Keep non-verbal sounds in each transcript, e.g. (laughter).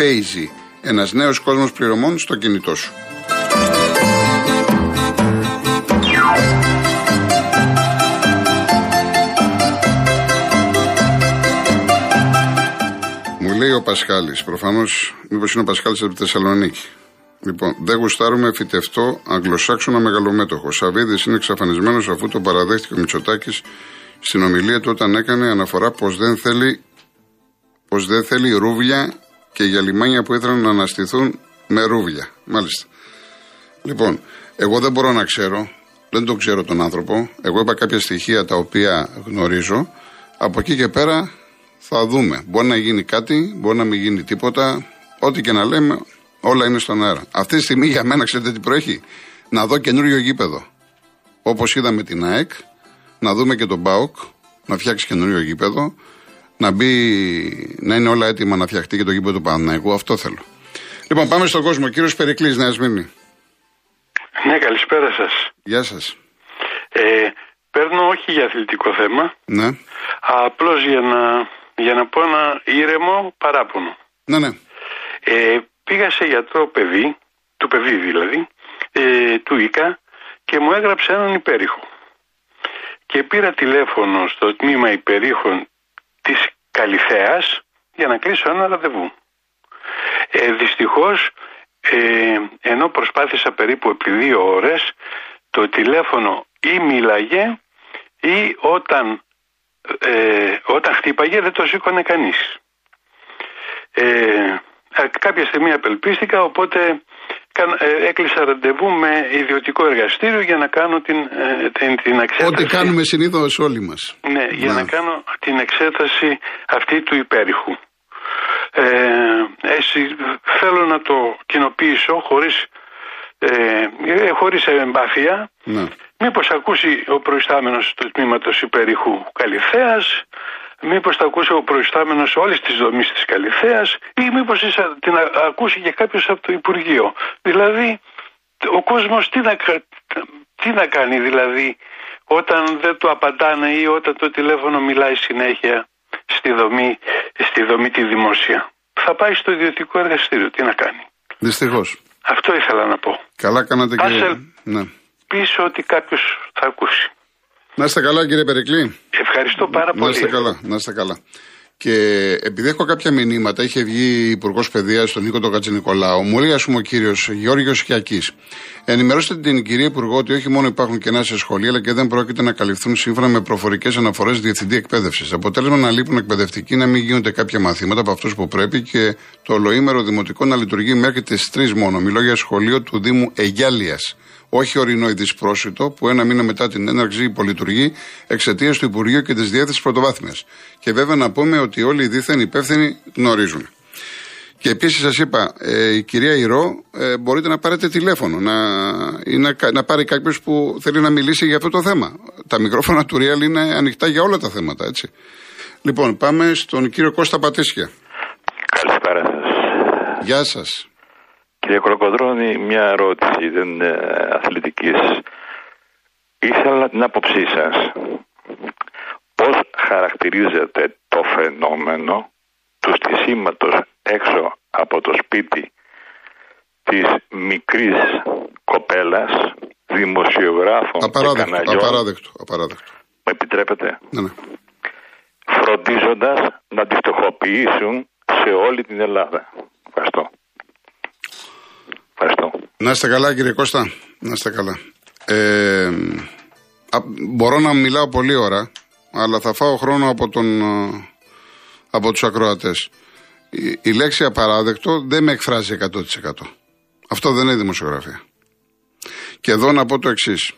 Paisy, ένας νέος κόσμος πληρωμών στο κινητό σου. Μου λέει ο Πασχάλης, προφανώς, μήπως είναι ο Πασχάλης από τη Θεσσαλονίκη. Λοιπόν, δεν γουστάρουμε φυτευτό αγγλοσάξονα μεγαλομέτωχο. Σαββίδης είναι εξαφανισμένος αφού το παραδέχτηκε ο Μητσοτάκης στην ομιλία του όταν έκανε αναφορά πως δεν θέλει πως δεν θέλει ρούβλια και για λιμάνια που ήθελαν να αναστηθούν με ρούβλια. Μάλιστα. Λοιπόν, εγώ δεν μπορώ να ξέρω, δεν τον ξέρω τον άνθρωπο. Εγώ είπα κάποια στοιχεία τα οποία γνωρίζω. Από εκεί και πέρα θα δούμε. Μπορεί να γίνει κάτι, μπορεί να μην γίνει τίποτα. Ό,τι και να λέμε, όλα είναι στον αέρα. Αυτή τη στιγμή για μένα, ξέρετε τι προέχει; Να δω καινούριο γήπεδο. Όπως είδαμε την ΑΕΚ, να δούμε και τον ΠΑΟΚ, να φτιάξει καινούριο γήπεδο να μπει, να είναι όλα έτοιμα να φτιαχτεί και το γήπεδο του Παναναϊκού. Αυτό θέλω. Λοιπόν, πάμε στον κόσμο. Κύριος Περικλής, Νέας Σμύρνη. Ναι, καλησπέρα σας. Γεια σας. Ε, παίρνω όχι για αθλητικό θέμα. Ναι. Απλώς για να, για να πω ένα ήρεμο παράπονο. Ναι, ναι. Ε, πήγα σε γιατρό παιδί, του παιδί δηλαδή, ε, του ΙΚΑ και μου έγραψε έναν υπέρηχο. Και πήρα τηλέφωνο στο τμήμα υπερήχων της Καλυθέας για να κλείσω ένα ραντεβού. Ε, δυστυχώς, ε, ενώ προσπάθησα περίπου επί δύο ώρες, το τηλέφωνο ή μίλαγε ή όταν, ε, όταν χτύπαγε δεν το σήκωνε κανείς. Ε, κάποια στιγμή απελπίστηκα, οπότε ε, έκλεισα ραντεβού με ιδιωτικό εργαστήριο για να κάνω την, ε, την, την εξέταση. Ό,τι κάνουμε συνήθως όλοι μας. Ναι, για να. κάνω την εξέταση αυτή του υπέρηχου. Ε, έτσι, θέλω να το κοινοποιήσω χωρίς, ε, ε χωρίς εμπάθεια. Ναι. Μήπως ακούσει ο προϊστάμενος του τμήματος υπέρηχου Καλυθέας μήπως θα ακούσει ο προϊστάμενος όλης της δομής της Καλυθέας ή μήπως την ακούσει και κάποιος από το Υπουργείο. Δηλαδή ο κόσμος τι να, τι να κάνει δηλαδή όταν δεν του απαντάνε ή όταν το τηλέφωνο μιλάει συνέχεια στη δομή, στη δομή τη δημόσια. Θα πάει στο ιδιωτικό εργαστήριο. Τι να κάνει. Δυστυχώς. Αυτό ήθελα να πω. Καλά κάνατε και... Ας ναι. πίσω ότι κάποιος θα ακούσει. Να είστε καλά κύριε Περικλή. Ευχαριστώ πάρα πολύ. Να είστε καλά, να είστε καλά. Και επειδή έχω κάποια μηνύματα, είχε βγει Υπουργός Παιδείας στον Νίκο τον Νικολάου, μου λέει ας πούμε ο κύριος Γιώργο Χιακή. Ενημερώστε την κυρία Υπουργό ότι όχι μόνο υπάρχουν κενά σε σχολεία, αλλά και δεν πρόκειται να καλυφθούν σύμφωνα με προφορικές αναφορές διευθυντή εκπαίδευσης. Αποτέλεσμα να λείπουν εκπαιδευτικοί, να μην γίνονται κάποια μαθήματα από αυτούς που πρέπει και το ολοήμερο δημοτικό να λειτουργεί μέχρι τις 3 μόνο. Μιλώ για σχολείο του Δήμου Αιγιάλια όχι ορεινό ή δυσπρόσιτο, που ένα μήνα μετά την έναρξη υπολειτουργεί εξαιτίας του Υπουργείου και της Διεύθυνσης Πρωτοβάθμιας. Και βέβαια να πούμε ότι όλοι οι δίθεν υπεύθυνοι γνωρίζουν. Και επίσης σας είπα, ε, η κυρία Ηρώ, ε, μπορείτε να πάρετε τηλέφωνο, να, ή να, να πάρει κάποιος που θέλει να μιλήσει για αυτό το θέμα. Τα μικρόφωνα του Real είναι ανοιχτά για όλα τα θέματα, έτσι. Λοιπόν, πάμε στον κύριο Κώστα Πατήσια. Καλησπέρα σας. Γεια σας. Κύριε Κροκοδρόνη, μια ερώτηση, δεν είναι αθλητικής. Ήθελα την άποψή σας. Πώς χαρακτηρίζεται το φαινόμενο του στισίματος έξω από το σπίτι της μικρής κοπέλας, δημοσιογράφων απαράδεκτο, και καναλιών; Απαράδεκτο, απαράδεκτο. Με επιτρέπετε; Ναι, ναι. Φροντίζοντας να τη φτωχοποιήσουν σε όλη την Ελλάδα. Ευχαριστώ. Να είστε καλά κύριε Κώστα. Να είστε καλά. Ε, μπορώ να μιλάω πολλή ώρα, αλλά θα φάω χρόνο από, τον, από τους ακροατές. Η, η λέξη απαράδεκτο δεν με εκφράζει 100%. Αυτό δεν είναι δημοσιογραφία. Και εδώ να πω το εξής.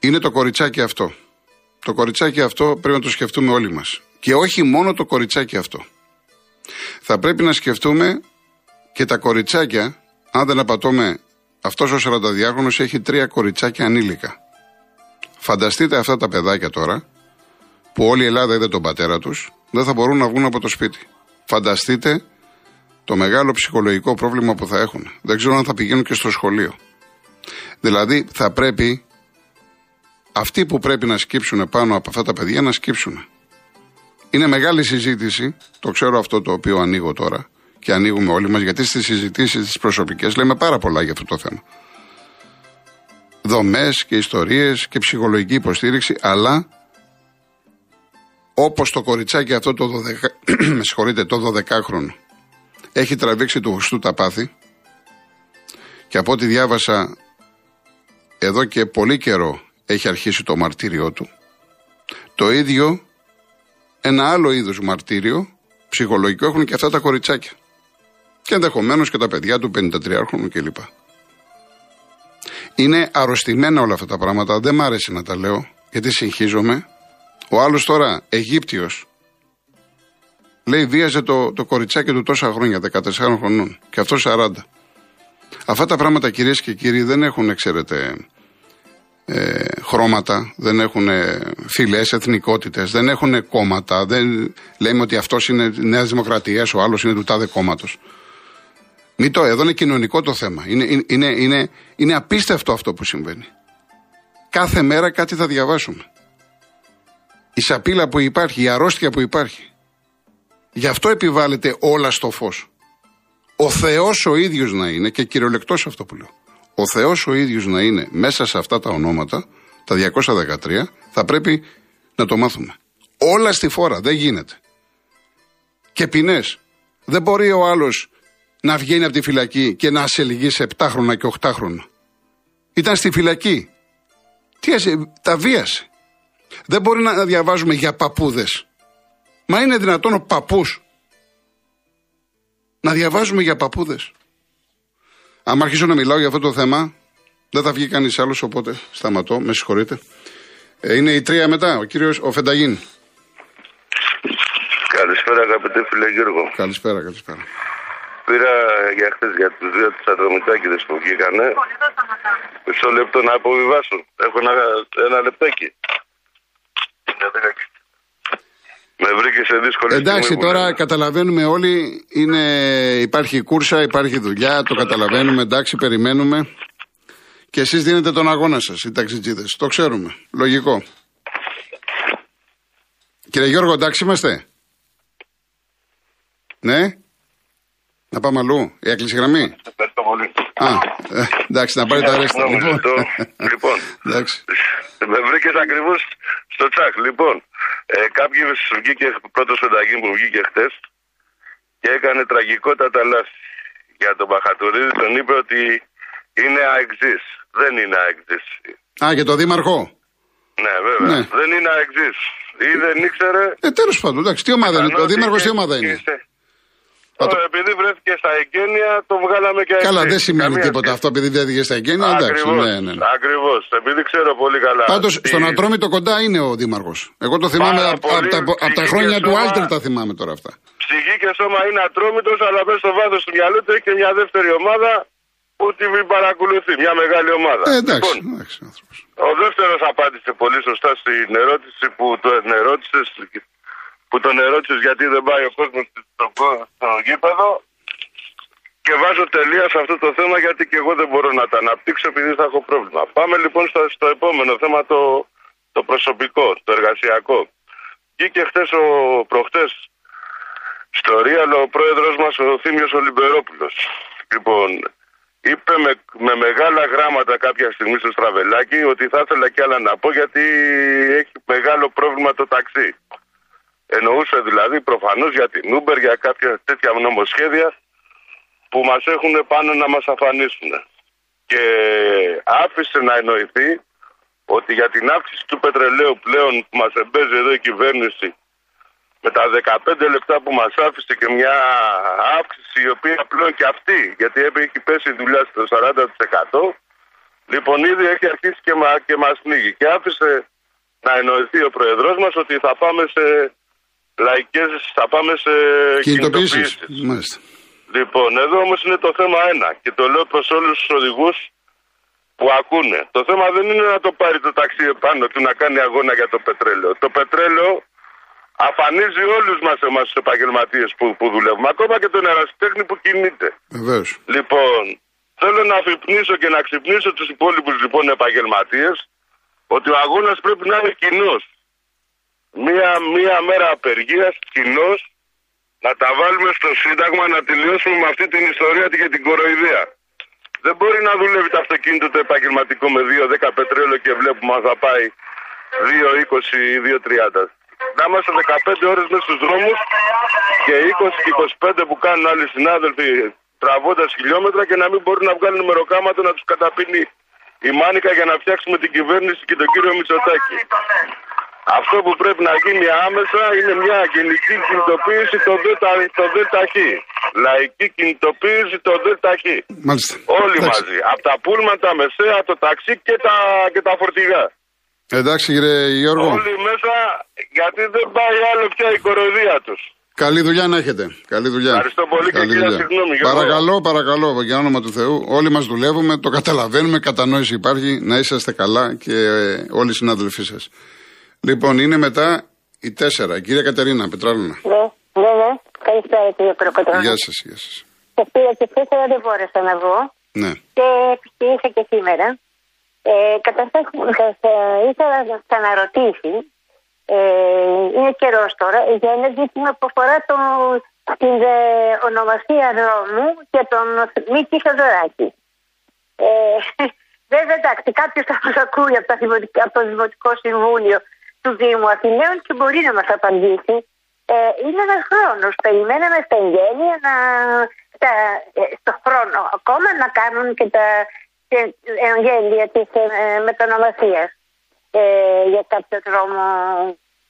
Είναι το κοριτσάκι αυτό. Το κοριτσάκι αυτό πρέπει να το σκεφτούμε όλοι μας. Και όχι μόνο το κοριτσάκι αυτό. Θα πρέπει να σκεφτούμε και τα κοριτσάκια, αν δεν απατώμε, αυτός ο 42χρονο έχει τρία κοριτσάκια ανήλικα. Φανταστείτε αυτά τα παιδάκια τώρα, που όλη η Ελλάδα είδε τον πατέρα τους, δεν θα μπορούν να βγουν από το σπίτι. Φανταστείτε το μεγάλο ψυχολογικό πρόβλημα που θα έχουν. Δεν ξέρω αν θα πηγαίνουν και στο σχολείο. Δηλαδή θα πρέπει αυτοί που πρέπει να σκύψουν πάνω από αυτά τα παιδιά να σκύψουν. Είναι μεγάλη συζήτηση, το ξέρω αυτό το οποίο ανοίγω τώρα και ανοίγουμε όλοι μας, γιατί στις συζητήσεις τις προσωπικές λέμε πάρα πολλά για αυτό το θέμα. Δομές και ιστορίες και ψυχολογική υποστήριξη, αλλά όπως το κοριτσάκι αυτό το 12, (clears throat) με συγχωρείτε, το 12χρονο έχει τραβήξει του Χριστού τα πάθη και από ό,τι διάβασα εδώ και πολύ καιρό έχει αρχίσει το μαρτύριό του. Το ίδιο, ένα άλλο είδος μαρτύριο, ψυχολογικό, έχουν και αυτά τα κοριτσάκια. Και ενδεχομένως και τα παιδιά του 53χρονου κλπ. Είναι αρρωστημένα όλα αυτά τα πράγματα. Δεν μ' άρεσε να τα λέω, γιατί συγχύζομαι. Ο άλλος τώρα, Αιγύπτιος, λέει βίαζε το, το κοριτσάκι του τόσα χρόνια, 14 χρονών, και αυτό 40. Αυτά τα πράγματα κυρίες και κύριοι δεν έχουν, ξέρετε, ε, χρώματα, δεν έχουν φυλές, εθνικότητες, δεν έχουν κόμματα. Δεν λέμε ότι αυτός είναι Νέας Δημοκρατίας, ο άλλος είναι του τάδε κόμματος. Μην το, εδώ είναι κοινωνικό το θέμα. Είναι, είναι, είναι, είναι απίστευτο αυτό που συμβαίνει. Κάθε μέρα κάτι θα διαβάσουμε. Η σαπίλα που υπάρχει, η αρρώστια που υπάρχει. Γι' αυτό επιβάλλεται όλα στο φως. Ο Θεός ο ίδιος να είναι και κυριολεκτός αυτό που λέω ο Θεός ο ίδιος να είναι μέσα σε αυτά τα ονόματα, τα 213, θα πρέπει να το μάθουμε. Όλα στη φόρα, δεν γίνεται. Και ποινές. Δεν μπορεί ο άλλος να βγαίνει από τη φυλακή και να σε σε 7 χρόνια και 8 χρόνια. Ήταν στη φυλακή. Τι τα βίασε. Δεν μπορεί να διαβάζουμε για παππούδες. Μα είναι δυνατόν ο παππούς να διαβάζουμε για παππούδες. Αν αρχίσω να μιλάω για αυτό το θέμα, δεν θα βγει κανείς άλλος, οπότε σταματώ. Με συγχωρείτε. Ε, είναι η τρία μετά, ο κύριος ο Φενταγίν. Καλησπέρα, αγαπητέ φίλε Γιώργο. Καλησπέρα, καλησπέρα. Πήρα για χθες για τους δύο τους ατρομητάκιδε που βγήκανε. Μισό λεπτό να αποβιβάσουν. Έχω ένα, ένα λεπτάκι. Με βρήκε σε δύσκολη Εντάξει, τώρα καταλαβαίνουμε όλοι, είναι, υπάρχει κούρσα, υπάρχει δουλειά, το καταλαβαίνουμε, εντάξει, περιμένουμε. Και εσείς δίνετε τον αγώνα σας, οι ταξιτζίδες. Το ξέρουμε. Λογικό. Κύριε Γιώργο, εντάξει είμαστε; Ναι; Να πάμε αλλού. Η έκλεισε γραμμή. Ευχαριστώ πολύ. Α, ε, εντάξει, να πάρει τα ρέστα. Λοιπόν, (laughs) λοιπόν με βρήκες ακριβώς στο τσακ. Λοιπόν, ε, κάποιος βγήκε, πρώτος πενταγήν που βγήκε χτε και έκανε τραγικότατα λάθη. Για τον Παχατουρίδη τον είπε ότι είναι αεξής. Δεν είναι αεξής. Α, και το δήμαρχο. Ναι, βέβαια. Ναι. Δεν είναι αεξής. Ή δεν ήξερε... Ε, τέλος πάντων, εντάξει, τι ομάδα είναι. Ο δήμαρχος τι ομάδα είναι; Το... Επειδή βρέθηκε στα εγγένεια, το βγάλαμε και Καλά, δεν σημαίνει τίποτα αυτό επειδή βρέθηκε στα εγγένεια. Εντάξει, ναι, ναι, ναι. Ακριβώς. Επειδή ξέρω πολύ καλά. Πάντως στον Ατρόμητο κοντά είναι ο Δήμαρχος. Εγώ το θυμάμαι από τα, απ τα χρόνια του Άλτερ τα θυμάμαι τώρα αυτά. Ψυχή και σώμα είναι Ατρόμητος, αλλά μέσα στο βάθος του μυαλού του έχει και μια δεύτερη ομάδα που την παρακολουθεί. Μια μεγάλη ομάδα. Ε, εντάξει, λοιπόν, εντάξει, ο δεύτερος απάντησε πολύ σωστά στην ερώτηση που τον ερώτησες που τον ερώτησες γιατί δεν πάει ο κόσμος στο, στο γήπεδο. Και βάζω τελεία σε αυτό το θέμα γιατί και εγώ δεν μπορώ να τα αναπτύξω επειδή θα έχω πρόβλημα. Πάμε λοιπόν στο, στο επόμενο θέμα το, το προσωπικό, το εργασιακό. Βγήκε χθες ο προχτές στο Ρίαλ ο πρόεδρος μας ο Θήμιος Ολυμπερόπουλος. Λοιπόν, είπε με, με μεγάλα γράμματα κάποια στιγμή στο στραβελάκι ότι θα ήθελα κι άλλα να πω γιατί έχει μεγάλο πρόβλημα το ταξί. Εννοούσε δηλαδή προφανώς για την Uber, για κάποια τέτοια νομοσχέδια που μας έχουν πάνω να μας αφανίσουν. Και άφησε να εννοηθεί ότι για την αύξηση του πετρελαίου πλέον που μας εμπέζει εδώ η κυβέρνηση με τα 15 λεπτά που μας άφησε και μια αύξηση η οποία πλέον και αυτή, γιατί έχει πέσει η δουλειά στο 40%, λοιπόν ήδη έχει αρχίσει και, μα, και μας πνίγει. Και άφησε να εννοηθεί ο Προεδρός μας ότι θα πάμε σε λαϊκές, θα πάμε σε Κινητοποίησει. κινητοποιήσεις. Μάλιστα. Λοιπόν, εδώ όμως είναι το θέμα ένα και το λέω προς όλους τους οδηγούς που ακούνε. Το θέμα δεν είναι να το πάρει το ταξί επάνω του να κάνει αγώνα για το πετρέλαιο. Το πετρέλαιο αφανίζει όλους μας εμάς τους επαγγελματίες που, που δουλεύουμε, ακόμα και τον ερασιτέχνη που κινείται. Βεβαίως. Λοιπόν, θέλω να αφυπνίσω και να ξυπνήσω τους υπόλοιπους λοιπόν επαγγελματίες ότι ο αγώνας πρέπει να είναι κοινός. Μία, μία μέρα απεργίας κοινός να τα βάλουμε στο Σύνταγμα να τελειώσουμε με αυτή την ιστορία και την κοροϊδία. Δεν μπορεί να δουλεύει το αυτοκίνητο το επαγγελματικό με 2-10 πετρέλαιο και βλέπουμε αν θα πάει 2-20 ή 2-30. Να είμαστε 15 ώρες μέσα στους δρόμους και 20 και 25 που κάνουν άλλοι συνάδελφοι τραβώντας χιλιόμετρα και να μην μπορούν να βγάλουν μεροκάματο να τους καταπίνει η μάνικα για να φτιάξουμε την κυβέρνηση και τον κύριο Μητσοτάκη. Αυτό που πρέπει να γίνει άμεσα είναι μια γενική κινητοποίηση των ΔΕΛΤΑΧ. Λαϊκή κινητοποίηση των ΔΕΛΤΑΧ. Μάλιστα. Όλοι Εντάξει. μαζί. Από τα πούλμα, τα μεσαία, το ταξί και τα, και τα φορτηγά. Εντάξει κύριε Γιώργο. Όλοι μέσα γιατί δεν πάει άλλο πια η κοροϊδία τους. Καλή δουλειά να έχετε. Καλή δουλειά. Ευχαριστώ πολύ και Καλή κυρία, δουλειά. συγγνώμη, Γιώργο. Παρακαλώ, παρακαλώ, για όνομα του Θεού. Όλοι μας δουλεύουμε, το καταλαβαίνουμε, κατανόηση υπάρχει. Να είσαστε καλά και ε, όλοι οι συνάδελφοί σας. Λοιπόν, είναι μετά η τέσσερα. Η κυρία Κατερίνα Πετράλωνα. Ναι, ναι, ναι. Καλησπέρα κύριε Κροκοτρόνη. Γεια σας, γεια σας. Σα πήρα και χθες, αλλά δεν μπόρεσα να βγω. Ναι. Και ήρθα και σήμερα. Ε, Καταρχάς, ήθελα να σας αναρωτήσει. Ε, είναι καιρός τώρα για ένα ζήτημα που αφορά το, την ε, ονομασία δρόμου και τον Μίκη Σαδωράκη. Ε, (laughs) βέβαια, εντάξει, κάποιος θα μας ακούει από, τα δημοτικά, από το Δημοτικό Συμβούλιο του Δήμου Αθηναίων και μπορεί να μας απαντήσει. Ε, είναι ένας χρόνος. Περιμέναμε στα εγγένεια να, στα, ε, στο χρόνο ακόμα να κάνουν και τα και εγγένεια της ε, μετονομασία ε, για κάποιο δρόμο.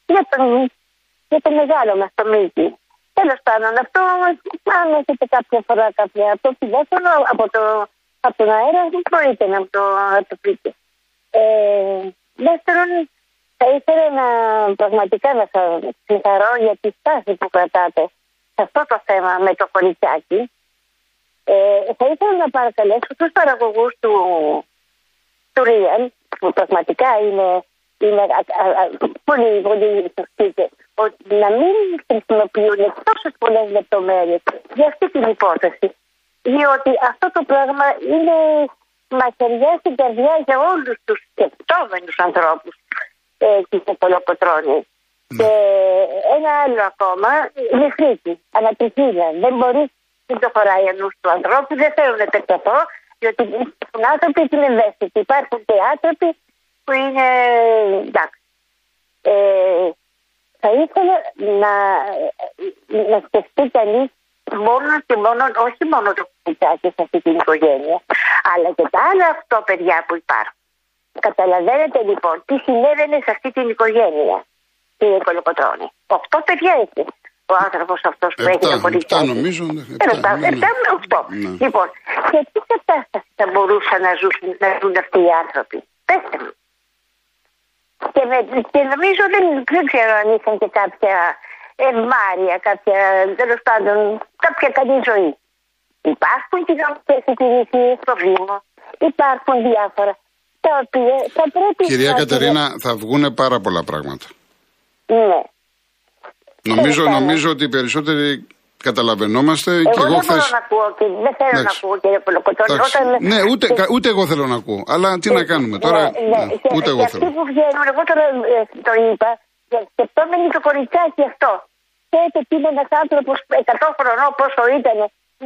Για τον, για το μεγάλο μας το Μίκη. Τέλος πάντων, αυτό αν έχετε κάποια φορά κάποια από το τηλέφωνο, από, το, από τον αέρα, δεν μπορείτε να το, να το πείτε. Ε, δεύτερον, θα ήθελα να πραγματικά να σας συγχαρώ για τη στάση που κρατάτε σε αυτό το θέμα με το κοριτσάκι. Ε, θα ήθελα να παρακαλέσω τους παραγωγούς του, του Real, που πραγματικά είναι, είναι α, α, α, πολύ, πολύ σωστοί, ότι να μην χρησιμοποιούν τόσες πολλές λεπτομέρειες για αυτή την υπόθεση. Διότι αυτό το πράγμα είναι μαχαιριάς στην καρδιά για όλους τους σκεπτόμενους ανθρώπους ε, τη Κολοκοτρώνη. Και ένα άλλο ακόμα, είναι φρίκη, ανατριχίλια. Δεν μπορείς, δεν το χωράει ενό του ανθρώπου, δεν θέλουν να τεκταθώ, διότι υπάρχουν άνθρωποι που είναι ευαίσθητοι. Υπάρχουν και άνθρωποι που είναι εντάξει. Ε, θα ήθελα να, να σκεφτεί κανείς μόνο και μόνο, όχι μόνο το κουτάκι σε αυτή την οικογένεια, αλλά και τα άλλα αυτό παιδιά που υπάρχουν. Καταλαβαίνετε λοιπόν τι συνέβαινε σε αυτή την οικογένεια, κύριε Κολοκοτρώνη. Οχτώ παιδιά έχει ο άνθρωπος αυτός που έχει το Επτά, κορίτσι. επτά νομίζω. ναι, Επτά, επτά, ναι, ναι. επτά με οκτώ. Ναι. Λοιπόν, σε τι κατάσταση θα μπορούσαν να ζουν, να ζουν αυτοί οι άνθρωποι; Πέστε μου. Και, με, και νομίζω δεν, δεν ξέρω αν είχαν και κάποια ευμάρεια, κάποια τέλος πάντων, κάποια καλή ζωή. Υπάρχουν κοινωνικέ υπηρεσίες στο Δήμο, υπάρχουν διάφορα τα οποία θα πρέπει Κυρία να- Κατερίνα, θα βγούνε πάρα πολλά πράγματα. Ναι. Νομίζω, Τέλος νομίζω ότι οι περισσότεροι καταλαβαίνόμαστε Εγώ και εγώ δεν χθε. μπορώ να ακούω και δεν θέλω να Εντάξει. ακούω κύριε Πολοκοτώνη. Όταν... Ναι, ούτε, κα- ούτε εγώ θέλω να ακούω. Αλλά τι να κάνουμε τώρα; Ναι, ναι. ναι, Και- Ούτε και εγώ αυτοί θέλω. που βγαίνουν, εγώ τώρα ε, το είπα, και σκεπτόμενοι το κοριτσάκι αυτό. Ξέρετε τι είναι ένας άνθρωπος 100 χρονών πόσο ήταν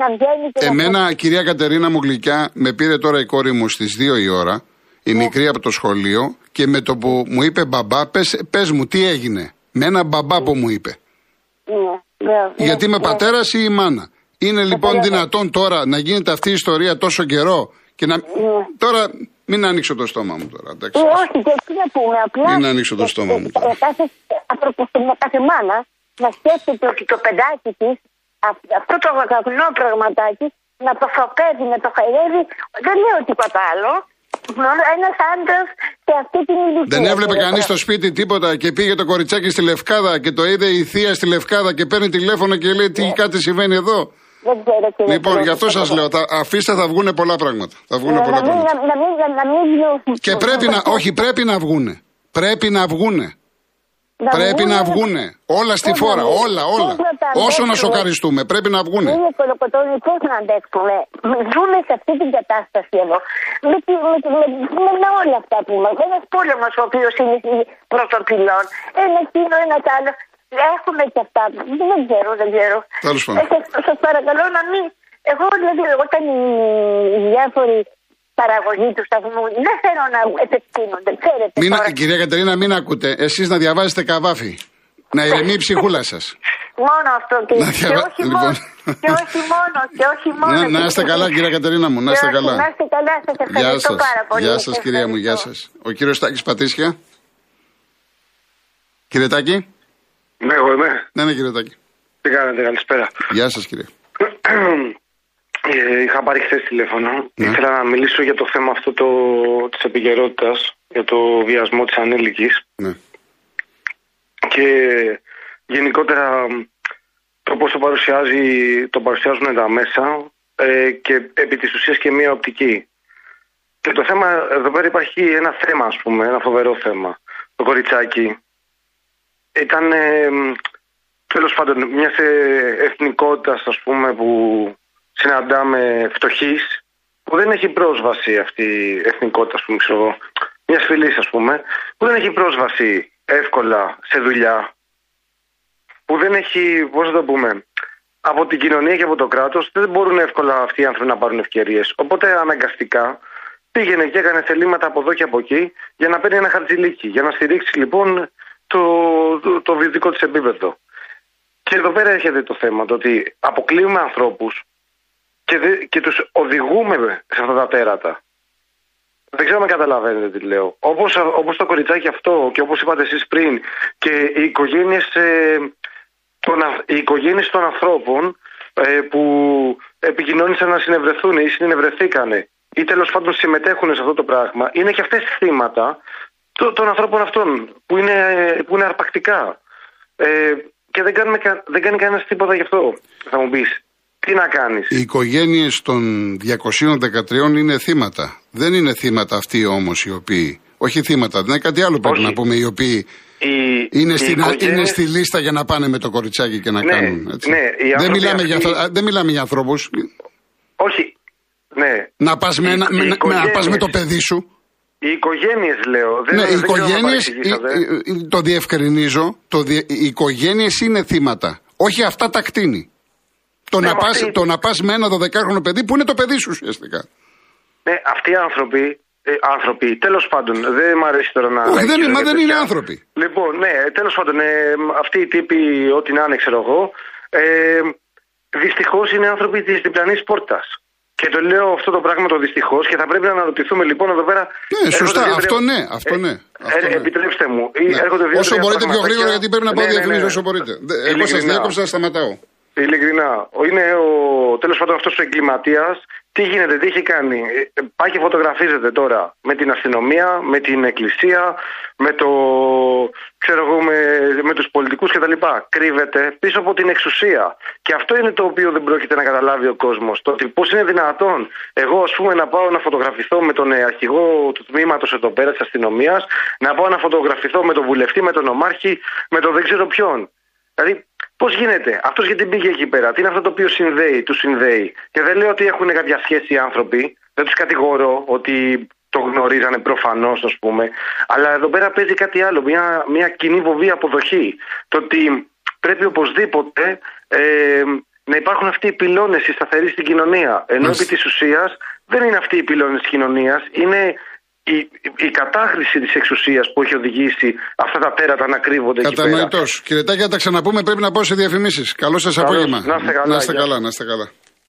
να βγαίνει και να Εμένα, κυρία Κατερίνα μου γλυκιά, με πήρε τώρα η κόρη μου στις 2 η ώρα, η Ναι. μικρή από το σχολείο, και με το που μου είπε μπαμπά, πες, πες μου τι έγινε; Με ένα μπαμπά που μου είπε. Ναι, ναι, ναι, Γιατί είμαι ναι. πατέρας ή η μάνα. Είναι λοιπόν Κατάλαβα. δυνατόν τώρα να γίνεται αυτή η ιστορία τόσο καιρό και να. Ναι. Τώρα μην ανοίξω το στόμα μου τώρα. εντάξει. Ε, όχι, και τι να πούμε, απλά. Μην ανοίξω το στόμα μου τώρα. Ε, Κάθε, άνθρωπος, κάθε μάνα να σκέφτεται ότι το παιδάκι της, αυτό το αγνό πραγματάκι, να το φροπεύει, να το χαϊδεύει, δεν λέω τίποτα άλλο. Ένα άντρας σε αυτή την ηλικία. Δεν έβλεπε κύριε κανείς στο σπίτι τίποτα και πήγε το κοριτσάκι στη Λευκάδα και το είδε η θεία στη Λευκάδα και παίρνει τηλέφωνο και λέει τι κάτι συμβαίνει εδώ; Δεν ξέρω, κύριε Λοιπόν, Πρόεδρε. γι' αυτό σας λέω, τα, αφήστε θα βγουν πολλά πράγματα. Θα βγουν Να πολλά μην, πράγματα. να, να μην, να μην διώχνουν. Και πρέπει να, όχι, πρέπει να βγούνε. Πρέπει να βγούνε. Να Πρέπει βγουν, να βγούνε. Όλα στη Πώς να φόρα, βγουν, όλα, πώς όλα. να τα Όσο να αντέξουμε. σοκαριστούμε, πρέπει να βγούνε. Είναι κολοκοτόνι, πώς να αντέξουμε. Ζούμε σε αυτή την κατάσταση εδώ. Με, τη- με, με, με, με όλα αυτά που είμαστε. Ένας πόλεμος ο οποίος είναι πρωτοπυλών. Ένα εκείνο, ένα τ' άλλο. Έχουμε και αυτά. Δεν ξέρω, δεν ξέρω. Τέλος πάντων. Σας παρακαλώ να μην. Εγώ δηλαδή, όταν οι, οι διάφοροι παραγωγοί του σταθμού δεν θέλω να επεκτείνονται. Ξέρετε. Μην, τώρα. κυρία Κατερίνα, μην ακούτε. Εσείς να διαβάζετε καβάφι. Να ηρεμεί η ψυχούλα σας. Μόνο αυτό και, Να και διαβα- όχι λοιπόν. μόνο. Και όχι μόνο. Και όχι μόνο. Να, να είστε καλά, κυρία Κατερίνα μου, να είστε Και όχι, καλά. Να είστε καλά, σας Γεια ευχαριστώ σας. πάρα πολύ. Γεια Σας σας, κυρία μου, γεια σας. ευχαριστώ. Ο κύριος Τάκης Πατήσια. Κύριε Τάκη. Ναι, εγώ είμαι. Ναι, ναι, κύριε Τάκη. Τι κάνετε, καλησπέρα. Γεια σας, κύριε. (clears throat) Ε, είχα πάρει χθες τηλέφωνο. Ναι. Ήθελα να μιλήσω για το θέμα αυτό το, της επικαιρότητας, για το βιασμό της ανήλικης Ναι. και γενικότερα το πώς το, παρουσιάζει, το παρουσιάζουν τα μέσα ε, και επί της ουσίας και μία οπτική. Και το θέμα, εδώ πέρα υπάρχει ένα θέμα ας πούμε, ένα φοβερό θέμα. Το κοριτσάκι ήταν ε, τέλος πάντων μιας εθνικότητας ας πούμε που συναντάμε φτωχής που δεν έχει πρόσβαση αυτή η εθνικότητα, ας πούμε, ξέρω εγώ, μιας φυλής, ας πούμε, που δεν έχει πρόσβαση εύκολα σε δουλειά, που δεν έχει, πώς να το πούμε, από την κοινωνία και από το κράτος, δεν μπορούν εύκολα αυτοί οι άνθρωποι να πάρουν ευκαιρίες. Οπότε αναγκαστικά πήγαινε και έκανε θελήματα από εδώ και από εκεί για να παίρνει ένα χαρτζηλίκι, για να στηρίξει λοιπόν το, το, το βιωτικό της επίπεδο. Και εδώ πέρα έρχεται το θέμα, το ότι αποκλείουμε ανθρώπους και, δε, και τους οδηγούμε σε αυτά τα τέρατα. Δεν ξέρω αν καταλαβαίνετε τι λέω. Όπως, όπως το κοριτσάκι αυτό και όπως είπατε εσείς πριν και οι οικογένειες, ε, των, α- οι οικογένειες των ανθρώπων ε, που επικοινώνησαν να συνευρεθούν ή συνευρεθήκανε ή τέλος πάντων συμμετέχουν σε αυτό το πράγμα είναι και αυτές θύματα το- των ανθρώπων αυτών που είναι, που είναι αρπακτικά. Ε, και δεν, κάνουμε, κα- δεν κάνει κανένας τίποτα γι' αυτό. Θα μου πεις, τι να κάνεις; Οι οικογένειες των 213 είναι θύματα. Δεν είναι θύματα αυτοί όμως οι οποίοι. Όχι θύματα, δεν είναι κάτι άλλο πρέπει Όχι. να πούμε. Οι οποίοι Οι, είναι, οι στην, οικογένειες- είναι στη λίστα για να πάνε με το κοριτσάκι και να Ναι, κάνουν. Έτσι. ναι, οι δεν, άνθρωποι μιλάμε για αυτοί- αυτά- α, δεν μιλάμε για ανθρώπους. Όχι, ναι. Να πας με, Οι- ένα- οι με, να- να πας με το οικογένειες- παιδί σου. Οι οικογένειες λέω. Δεν, Ναι, οι δεν ξέρω αν οικογένειε. παρεξηγήσατε. Το διευκρινίζω. Το διε, οι οικογένειες είναι θύματα. Όχι αυτά τα κτίνη. Το, Ναι, να μα πας, τι- το να πας με ένα 12χρονο παιδί που είναι το παιδί σου ουσιαστικά. Ναι, αυτοί οι άνθρωποι, ε, άνθρωποι, τέλος πάντων, δεν μου αρέσει τώρα να... Όχι, να δεν, ξέρω μα για δεν τέτοια. είναι άνθρωποι. Λοιπόν, ναι, τέλος πάντων, ε, αυτοί οι τύποι, ό,τι να είναι, ξέρω εγώ, ε, δυστυχώς είναι άνθρωποι της διπλανής πόρτας. Και το λέω αυτό το πράγμα το δυστυχώς και θα πρέπει να αναρωτηθούμε λοιπόν εδώ πέρα. Ναι, έρχονται σωστά. δύο-τρία- Αυτό ναι, αυτό Ε, ναι, αυτό ε, ναι. Επιτρέψτε μου. ε, Ναι. έρχονται δύο-τρία Όσο μπορείτε πιο πραγματάκια. γρήγορα, γιατί πρέπει να πάω Ναι, ναι, διαφημίσει ναι. όσο μπορείτε. Δε- Εγώ σας Ειλικρινά. διέκοψα, σταματάω. Ειλικρινά. Είναι ο τέλος πάντων αυτός ο εγκληματίας. Τι γίνεται, τι έχει κάνει. Ε, Πάει και φωτογραφίζεται τώρα με την αστυνομία, με την εκκλησία, με το. ξέρω εγώ, με, με τους πολιτικούς κτλ. Κρύβεται πίσω από την εξουσία. Και αυτό είναι το οποίο δεν πρόκειται να καταλάβει ο κόσμος. Το ότι πώς είναι δυνατόν εγώ, ας πούμε, να πάω να φωτογραφηθώ με τον ε, αρχηγό του τμήματος εδώ πέρα της αστυνομίας, να πάω να φωτογραφηθώ με τον βουλευτή, με τον ομάρχη, με τον δεν ξέρω ποιον. Δηλαδή, πώς γίνεται, αυτός γιατί πήγε εκεί πέρα, τι είναι αυτό το οποίο συνδέει, του συνδέει; Και δεν λέω ότι έχουν κάποια σχέση οι άνθρωποι, δεν τους κατηγορώ ότι το γνωρίζανε προφανώς, ας πούμε. Αλλά εδώ πέρα παίζει κάτι άλλο, μια, μια κοινή βοβή αποδοχή. Το ότι πρέπει οπωσδήποτε ε, να υπάρχουν αυτοί οι πυλώνες οι σταθεροί στην κοινωνία. Ενώ Μάλιστα. επί της ουσίας δεν είναι αυτοί οι πυλώνες της κοινωνίας, είναι η, η κατάχρηση της εξουσίας που έχει οδηγήσει αυτά τα τέρατα να κρύβονται εκεί πέρα. Κατανοητό. Κύριε Τάκη, θα τα ξαναπούμε. Πρέπει να πάω σε διαφημίσεις. Καλό σας Καλώς. απόγευμα. Να είστε καλά, Να είστε γεια. καλά, να είστε καλά.